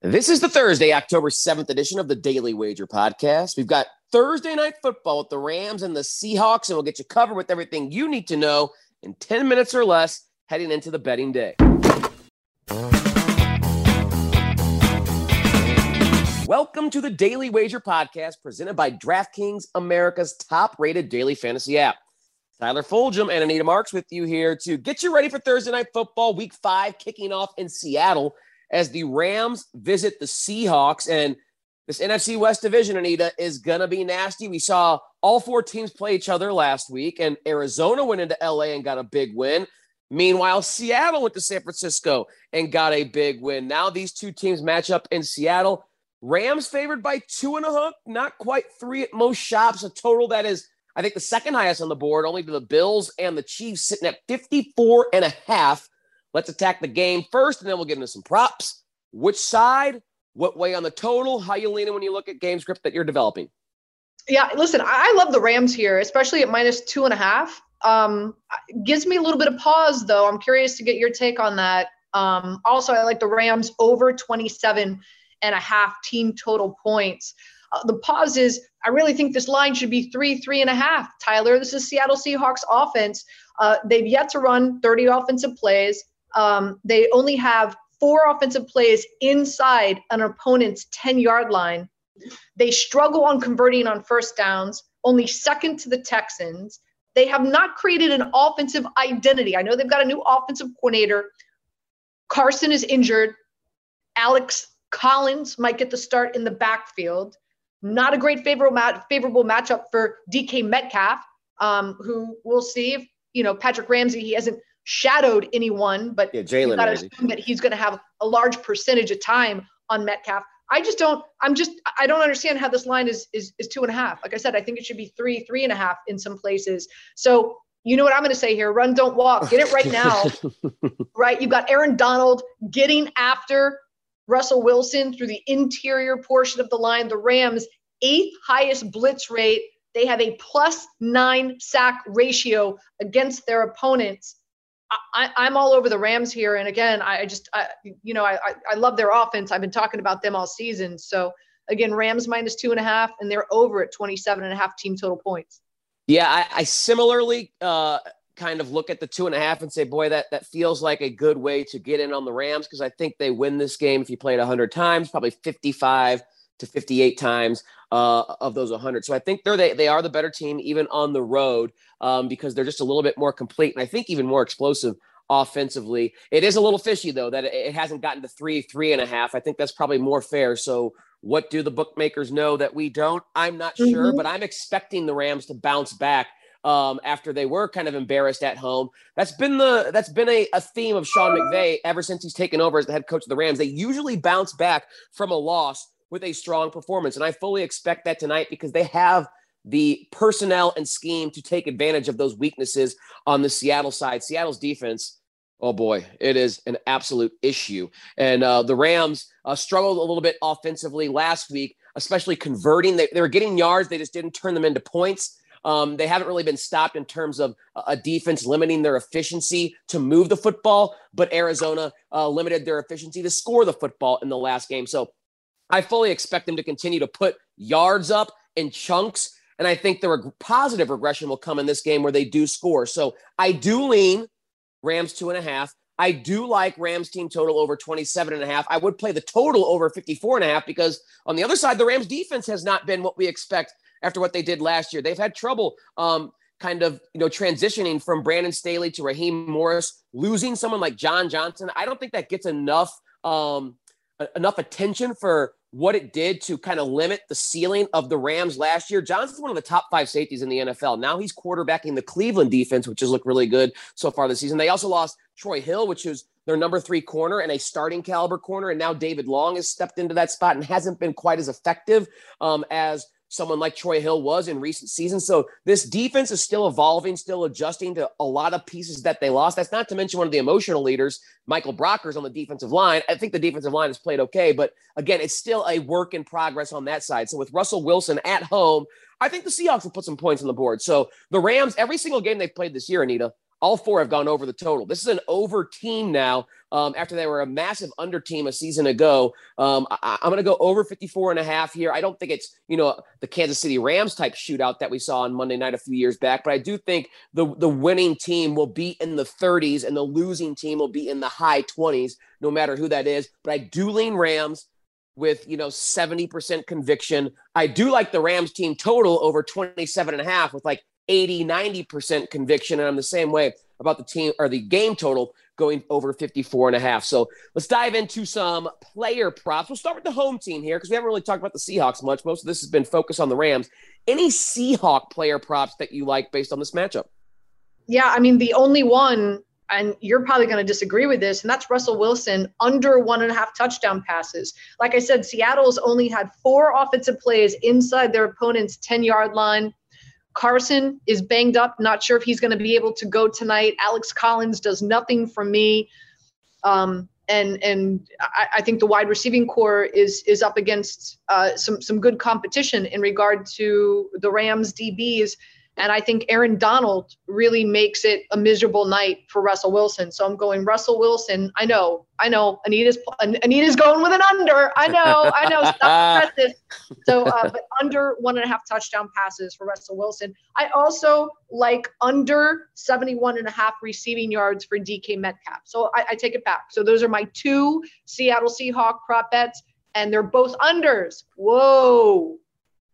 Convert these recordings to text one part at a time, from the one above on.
This is the Thursday, October 7th edition of the Daily Wager podcast. We've got Thursday night football with the Rams and the Seahawks, and we'll get you covered with everything you need to know in 10 minutes or less heading into the betting day. Welcome to the Daily Wager podcast presented by DraftKings, America's top rated daily fantasy app. Tyler Fulghum and Anita Marks with you here to get you ready for Thursday night football, week five, kicking off in Seattle as the Rams visit the Seahawks. And this NFC West division, Anita, is going to be nasty. We saw all four teams play each other last week, and Arizona went into LA and got a big win. Meanwhile, Seattle went to San Francisco and got a big win. Now these two teams match up in Seattle. Rams favored by two and a half, not quite three at most shops. A total that is, I think, the second highest on the board, only to the Bills and the Chiefs sitting at 54 and a half. Let's attack the game first, and then we'll get into some props. Which side? What way on the total? How you leaning when you look at game script that you're developing? Yeah, listen, I love the Rams here, especially at minus two and a half. Um, gives me a little bit of pause, though. I'm curious to get your take on that. Um, also, I like the Rams over 27 and a half team total points. Uh, the pause is I really think this line should be three, three and a half. Tyler, this is Seattle Seahawks offense. Uh, they've yet to run 30 offensive plays um, they only have four offensive plays inside an opponent's 10 yard line. They struggle on converting on first downs, only second to the Texans. They have not created an offensive identity. I know they've got a new offensive coordinator. Carson is injured. Alex Collins might get the start in the backfield. Not a great favorable, mat- favorable matchup for DK Metcalf, um, who we'll see if, you know, Patrick Ramsey, he hasn't shadowed anyone, but yeah, Jalen got to assume that he's going to have a large percentage of time on Metcalf. I just don't. I'm just. I don't understand how this line is is is two and a half. Like I said, I think it should be three, three and a half in some places. So you know what I'm going to say here: run, don't walk. Get it right now. right? You've got Aaron Donald getting after Russell Wilson through the interior portion of the line. The Rams eighth highest blitz rate. They have a plus nine sack ratio against their opponents. I, am all over the Rams here. And again, I just, I, you know, I, I love their offense. I've been talking about them all season. So again, Rams minus two and a half, and they're over at 27 and a half team total points. Yeah, I, I similarly uh, kind of look at the two and a half and say, boy, that that feels like a good way to get in on the Rams because I think they win this game if you play it 100 times, probably 55 to 58 times uh, of those 100. So I think they're they, they are the better team even on the road um, because they're just a little bit more complete and I think even more explosive offensively. It is a little fishy though that it hasn't gotten to three, three and a half. I think that's probably more fair. So what do the bookmakers know that we don't? I'm not mm-hmm. sure, but I'm expecting the Rams to bounce back um, after they were kind of embarrassed at home. That's been the that's been a, a theme of Sean McVay ever since he's taken over as the head coach of the Rams. They usually bounce back from a loss with a strong performance. And I fully expect that tonight because they have the personnel and scheme to take advantage of those weaknesses on the Seattle side. Seattle's defense, oh boy, it is an absolute issue. And uh, the Rams uh, struggled a little bit offensively last week, especially converting. They, they were getting yards, they just didn't turn them into points. Um, they haven't really been stopped in terms of a defense limiting their efficiency to move the football, but Arizona uh, limited their efficiency to score the football in the last game. So I fully expect them to continue to put yards up in chunks. And I think the reg- positive regression will come in this game where they do score. So I do lean Rams two and a half. I do like Rams team total over 27 and a half. I would play the total over 54 and a half because on the other side, the Rams defense has not been what we expect after what they did last year. They've had trouble um, kind of, you know, transitioning from Brandon Staley to Raheem Morris, losing someone like John Johnson. I don't think that gets enough um, enough attention for what it did to kind of limit the ceiling of the Rams last year. Johnson's one of the top five safeties in the NFL. Now he's quarterbacking the Cleveland defense, which has looked really good so far this season. They also lost Troy Hill, which is their number three corner and a starting caliber corner. And now David Long has stepped into that spot and hasn't been quite as effective um, as someone like Troy Hill was in recent seasons. So this defense is still evolving, still adjusting to a lot of pieces that they lost. That's not to mention one of the emotional leaders, Michael Brockers on the defensive line. I think the defensive line has played okay, but again, it's still a work in progress on that side. So with Russell Wilson at home, I think the Seahawks will put some points on the board. So the Rams, every single game they've played this year, Anita, All four have gone over the total. This is an over team now um, after they were a massive under team a season ago. Um, I, am going to go over 54 and a half here. I don't think it's, you know, the Kansas City Rams type shootout that we saw on Monday night a few years back, but I do think the, the winning team will be in the 30s and the losing team will be in the high 20s, no matter who that is. But I do lean Rams with you know 70% conviction i do like the rams team total over 27 and a half with like 80 90% conviction and i'm the same way about the team or the game total going over 54 and a half. So let's dive into some player props. We'll start with the home team here because we haven't really talked about the Seahawks much. Most of this has been focused on the Rams. Any Seahawk player props that you like based on this matchup? Yeah, I mean, the only one, and you're probably going to disagree with this, and that's Russell Wilson under one and a half touchdown passes. Like I said, Seattle's only had four offensive plays inside their opponent's 10 yard line. Carson is banged up. Not sure if he's going to be able to go tonight. Alex Collins does nothing for me. Um, and and I, I, think the wide receiving corps is is up against uh, some some good competition in regard to the Rams DBs and I think Aaron Donald really makes it a miserable night for Russell Wilson. So I'm going Russell Wilson. I know, I know. Anita's Anita's going with an under. I know, I know. Stop this. So, uh, but under one and a half touchdown passes for Russell Wilson. I also like under 71 and a half receiving yards for DK Metcalf. So I, I take it back. So those are my two Seattle Seahawk prop bets, and they're both unders. Whoa.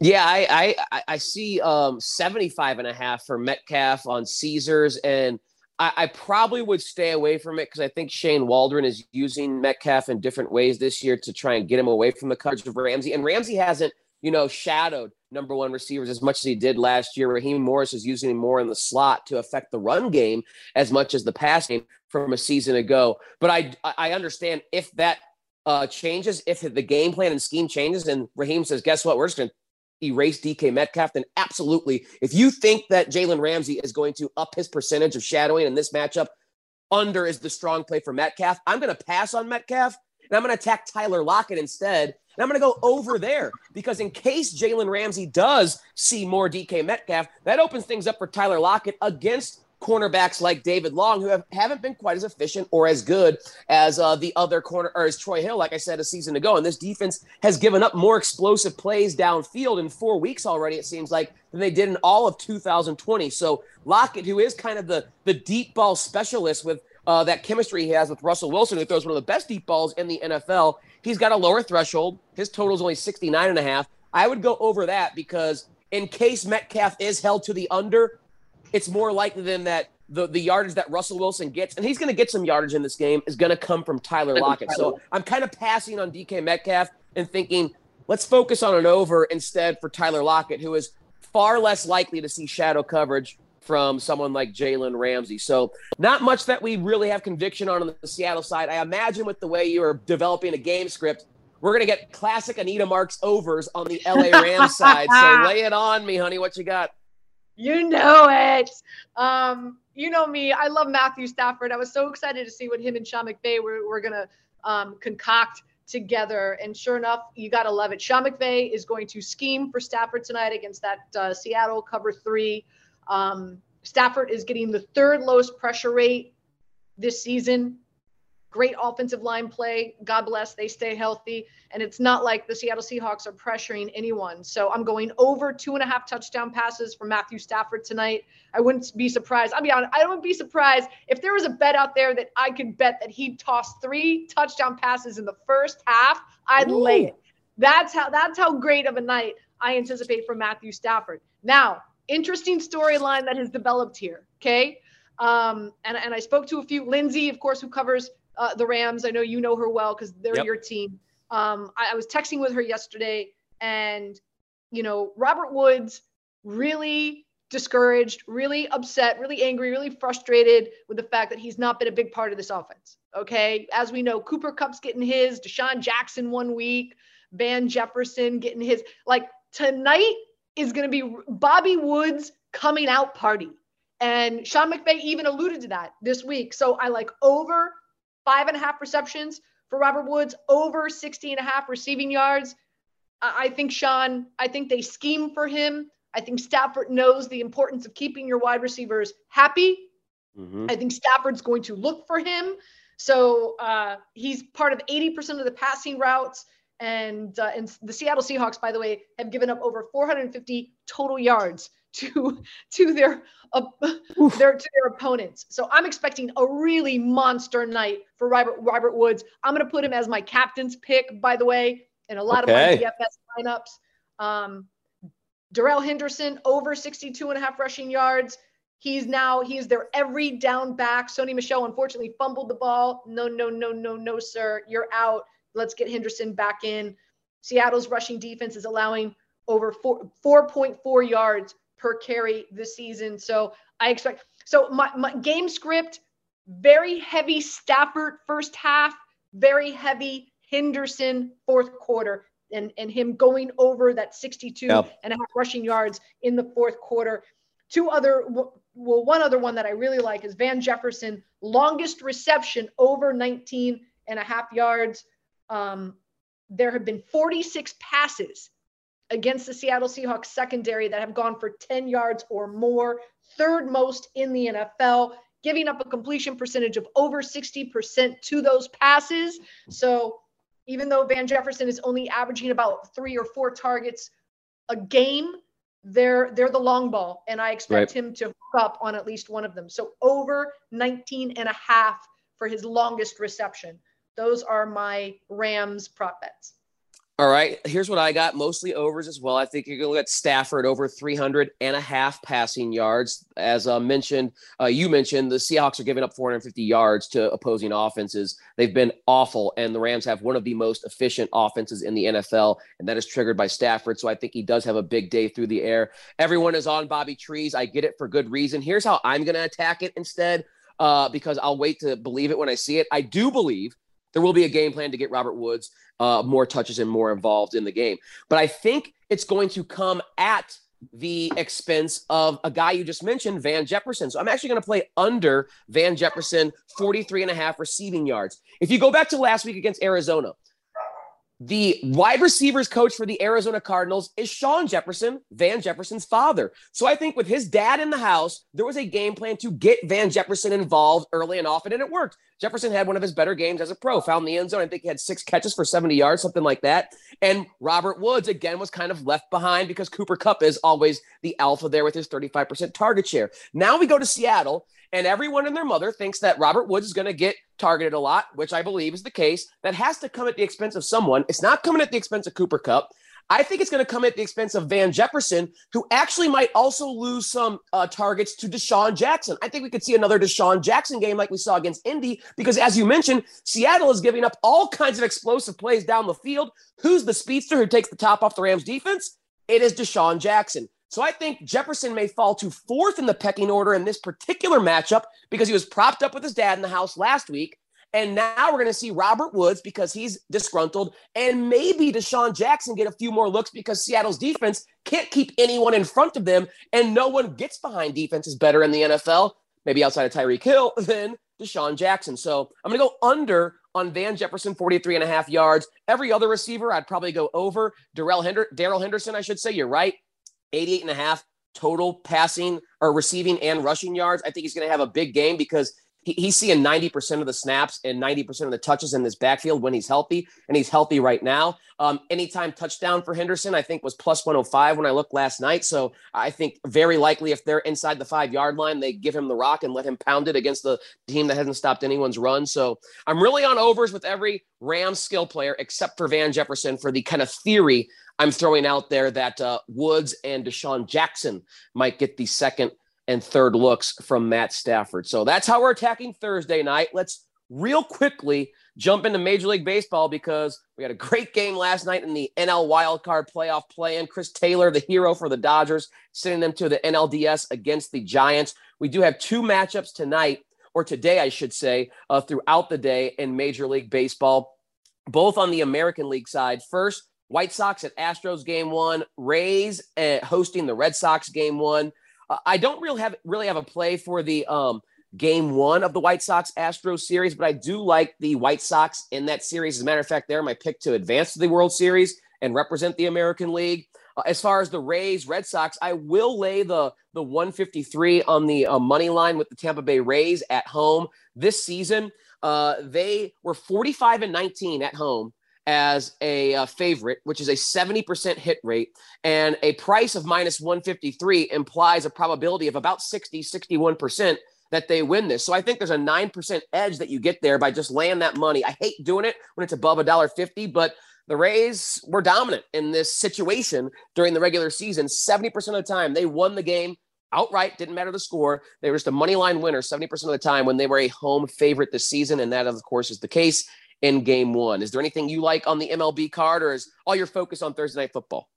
Yeah, I I, I see um 75 and a half for Metcalf on Caesars, and I, I probably would stay away from it because I think Shane Waldron is using Metcalf in different ways this year to try and get him away from the coverage of Ramsey. And Ramsey hasn't, you know, shadowed number one receivers as much as he did last year. Raheem Morris is using him more in the slot to affect the run game as much as the pass game from a season ago. But I I understand if that uh, changes, if the game plan and scheme changes, and Raheem says, guess what? We're just going to erase DK Metcalf, then absolutely. If you think that Jalen Ramsey is going to up his percentage of shadowing in this matchup, under is the strong play for Metcalf. I'm going to pass on Metcalf and I'm going to attack Tyler Lockett instead. And I'm going to go over there because in case Jalen Ramsey does see more DK Metcalf, that opens things up for Tyler Lockett against cornerbacks like David Long, who have, haven't been quite as efficient or as good as uh, the other corner, or as Troy Hill, like I said a season ago. And this defense has given up more explosive plays downfield in four weeks already, it seems like, than they did in all of 2020. So Lockett, who is kind of the, the deep ball specialist with uh, that chemistry he has with Russell Wilson, who throws one of the best deep balls in the NFL, he's got a lower threshold. His total is only 69 and a half. I would go over that because in case Metcalf is held to the under, it's more likely than that the, the yardage that Russell Wilson gets, and he's going to get some yardage in this game, is going to come from Tyler Lockett. So I'm kind of passing on DK Metcalf and thinking, let's focus on an over instead for Tyler Lockett, who is far less likely to see shadow coverage from someone like Jalen Ramsey. So not much that we really have conviction on on the Seattle side. I imagine with the way you are developing a game script, we're going to get classic Anita Marks overs on the LA Rams side. So lay it on me, honey. What you got? You know it. Um, you know me. I love Matthew Stafford. I was so excited to see what him and Sean McVay were, were going to um, concoct together. And sure enough, you got to love it. Sean McVay is going to scheme for Stafford tonight against that uh, Seattle cover three. Um, Stafford is getting the third lowest pressure rate this season great offensive line play. God bless, they stay healthy. And it's not like the Seattle Seahawks are pressuring anyone. So I'm going over two and a half touchdown passes for Matthew Stafford tonight. I wouldn't be surprised. I'll be honest, I wouldn't be surprised if there was a bet out there that I could bet that he'd toss three touchdown passes in the first half. I'd Ooh. lay it. That's how that's how great of a night I anticipate for Matthew Stafford. Now, interesting storyline that has developed here. Okay. Um, and, and I spoke to a few, Lindsay, of course, who covers uh, the Rams. I know you know her well because they're yep. your team. Um, I, I was texting with her yesterday, and you know, Robert Woods really discouraged, really upset, really angry, really frustrated with the fact that he's not been a big part of this offense. Okay. As we know, Cooper Kupp's getting his, DeSean Jackson one week, Van Jefferson getting his. Like tonight is going to be Bobby Woods coming out party. And Sean McVay even alluded to that this week. So I like over five and a half receptions for Robert Woods, over 60 and a half receiving yards. I think Sean, I think they scheme for him. I think Stafford knows the importance of keeping your wide receivers happy Mm-hmm. I think Stafford's going to look for him. So uh, he's part of 80% of the passing routes. And, uh, and the Seattle Seahawks, by the way, have given up over 450 total yards to to their uh, their to their opponents. So I'm expecting a really monster night for Robert Robert Woods. I'm going to put him as my captain's pick, by the way, in a lot okay. of my DFS lineups. Um, Darrell Henderson over 62 and a half rushing yards. He's now he's their every down back. Sony Michel unfortunately fumbled the ball. No, no, no, no, no, sir. You're out. Let's get Henderson back in. Seattle's rushing defense is allowing over four, 4.4 yards per carry this season. So I expect so my, my game script, very heavy Stafford first half, very heavy Henderson fourth quarter. And, and him going over that 62 yep. and a half rushing yards in the fourth quarter. Two other, well, one other one that I really like is Van Jefferson, longest reception over 19 and a half yards. Um, there have been 46 passes against the Seattle Seahawks secondary that have gone for 10 yards or more, third most in the NFL, giving up a completion percentage of over 60% to those passes. So even though Van Jefferson is only averaging about three or four targets a game, they're they're the long ball and I expect right. him to hook up on at least one of them. So over 19 and a half for his longest reception. Those are my Rams prop bets. All right, here's what I got mostly overs as well. I think you're going to look at Stafford over 300 and a half passing yards. As uh, mentioned, uh, you mentioned the Seahawks are giving up 450 yards to opposing offenses. They've been awful, and the Rams have one of the most efficient offenses in the NFL, and that is triggered by Stafford. So I think he does have a big day through the air. Everyone is on Bobby Trees. I get it for good reason. Here's how I'm going to attack it instead, uh, because I'll wait to believe it when I see it. I do believe there will be a game plan to get Robert Woods uh, more touches and more involved in the game. But I think it's going to come at the expense of a guy you just mentioned, Van Jefferson. So I'm actually going to play under Van Jefferson 43 and a half receiving yards. If you go back to last week against Arizona, the wide receivers coach for the Arizona Cardinals is Shawn Jefferson, Van Jefferson's father. So I think with his dad in the house, there was a game plan to get Van Jefferson involved early and often, and it worked. Jefferson had one of his better games as a pro, found the end zone. I think he had six catches for 70 yards, something like that. And Robert Woods, again, was kind of left behind because Cooper Kupp is always the alpha there with his 35% target share. Now we go to Seattle, and everyone and their mother thinks that Robert Woods is going to get targeted a lot, which I believe is the case. That has to come at the expense of someone. It's not coming at the expense of Cooper Kupp. I think it's going to come at the expense of Van Jefferson, who actually might also lose some uh, targets to DeSean Jackson. I think we could see another DeSean Jackson game like we saw against Indy, because as you mentioned, Seattle is giving up all kinds of explosive plays down the field. Who's the speedster who takes the top off the Rams defense? It is DeSean Jackson. So I think Jefferson may fall to fourth in the pecking order in this particular matchup because he was propped up with his dad in the house last week. And now we're going to see Robert Woods because he's disgruntled, and maybe DeSean Jackson get a few more looks because Seattle's defense can't keep anyone in front of them, and no one gets behind defenses better in the NFL, maybe outside of Tyreek Hill, than DeSean Jackson. So I'm going to go under on Van Jefferson, 43 and a half yards. Every other receiver, I'd probably go over. Darrell Hender- Darrell Henderson, I should say. You're right. 88 and a half total passing or receiving and rushing yards. I think he's going to have a big game because he, he's seeing 90% of the snaps and 90% of the touches in this backfield when he's healthy, and he's healthy right now. Um, anytime touchdown for Henderson, I think was plus 105 when I looked last night. So I think very likely if they're inside the five yard line, they give him the rock and let him pound it against the team that hasn't stopped anyone's run. So I'm really on overs with every Rams skill player except for Van Jefferson for the kind of theory I'm throwing out there that uh, Woods and DeSean Jackson might get the second and third looks from Matt Stafford. So that's how we're attacking Thursday night. Let's real quickly jump into Major League Baseball because we had a great game last night in the NL wildcard playoff play. Chris Taylor, the hero for the Dodgers, sending them to the NLDS against the Giants. We do have two matchups tonight, or today, I should say, uh, throughout the day in Major League Baseball, both on the American League side. First, White Sox at Astros game one, Rays uh, hosting the Red Sox game one. I don't really have really have a play for the um, game one of the White Sox Astros series, but I do like the White Sox in that series. As a matter of fact, they're my pick to advance to the World Series and represent the American League. Uh, as far as the Rays, Red Sox, I will lay the the 153 on the uh, money line with the Tampa Bay Rays at home this season. Uh, they were 45 and 19 at home as a uh, favorite, which is a 70% hit rate, and a price of minus 153 implies a probability of about 60, 61% that they win this. So I think there's a 9% edge that you get there by just laying that money. I hate doing it when it's above a dollar 50, but the Rays were dominant in this situation during the regular season. 70% of the time, they won the game outright, didn't matter the score. They were just a money line winner 70% of the time when they were a home favorite this season. And that, of course, is the case in game one. Is there anything you like on the MLB card, or is all your focus on Thursday Night Football?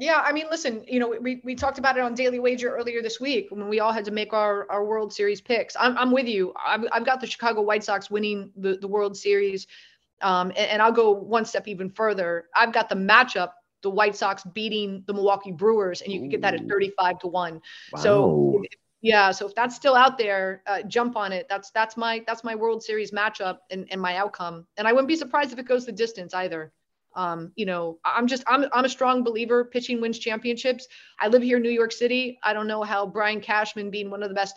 Yeah, I mean, listen, you know, we, we talked about it on Daily Wager earlier this week when we all had to make our, our World Series picks. I'm, I'm with you. I've, I've got the Chicago White Sox winning the, the World Series. Um, and, and I'll go one step even further. I've got the matchup the White Sox beating the Milwaukee Brewers, and you can get that at 35 to one. Wow. So yeah, so if that's still out there, uh, jump on it. That's that's my that's my World Series matchup and, and my outcome. And I wouldn't be surprised if it goes the distance either. Um, you know, I'm just I'm I'm a strong believer pitching wins championships. I live here in New York City. I don't know how Brian Cashman being one of the best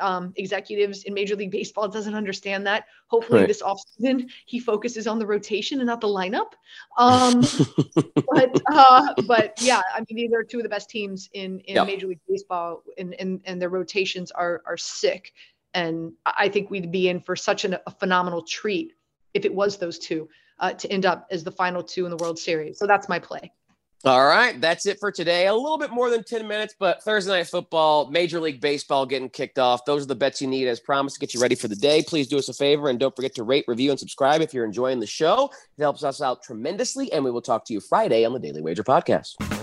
um, executives in Major League Baseball doesn't understand that. Hopefully, right. this offseason he focuses on the rotation and not the lineup. Um, but uh, but yeah, I mean these are two of the best teams in in. Major League Baseball, and and and their rotations are are sick. And I think we'd be in for such an, a phenomenal treat if it was those two uh, to end up as the final two in the World Series. So that's my play. All right, that's it for today. A little bit more than 10 minutes, but Thursday night football, Major League Baseball getting kicked off. Those are the bets you need as promised to get you ready for the day. Please do us a favor and don't forget to rate, review, and subscribe if you're enjoying the show. It helps us out tremendously, and we will talk to you Friday on the Daily Wager Podcast.